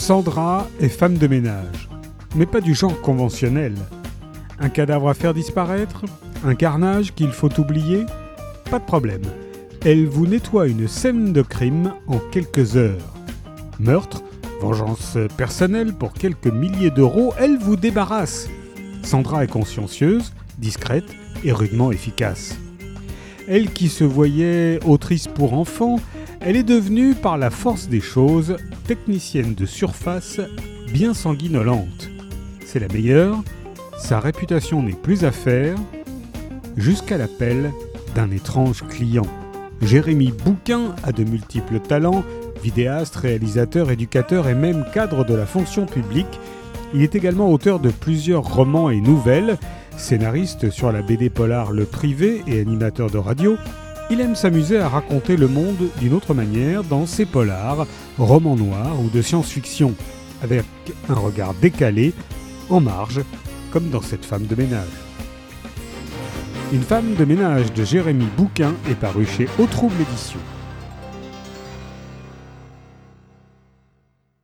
Sandra est femme de ménage, mais pas du genre conventionnel. Un cadavre à faire disparaître Un carnage qu'il faut oublier Pas de problème. Elle vous nettoie une scène de crime en quelques heures. Meurtre, vengeance personnelle pour quelques milliers d'euros, elle vous débarrasse. Sandra est consciencieuse, discrète et rudement efficace. Elle qui se voyait autrice pour enfants, elle est devenue par la force des choses technicienne de surface bien sanguinolente. C'est la meilleure, sa réputation n'est plus à faire, jusqu'à l'appel d'un étrange client. Jérémy Bouquin a de multiples talents, vidéaste, réalisateur, éducateur et même cadre de la fonction publique. Il est également auteur de plusieurs romans et nouvelles, scénariste sur la BD polar Le Privé et animateur de radio. Il aime s'amuser à raconter le monde d'une autre manière dans ses polars, romans noirs ou de science-fiction, avec un regard décalé, en marge, comme dans cette femme de ménage. Une femme de ménage de Jérémy Bouquin est parue chez Au Trouble Édition.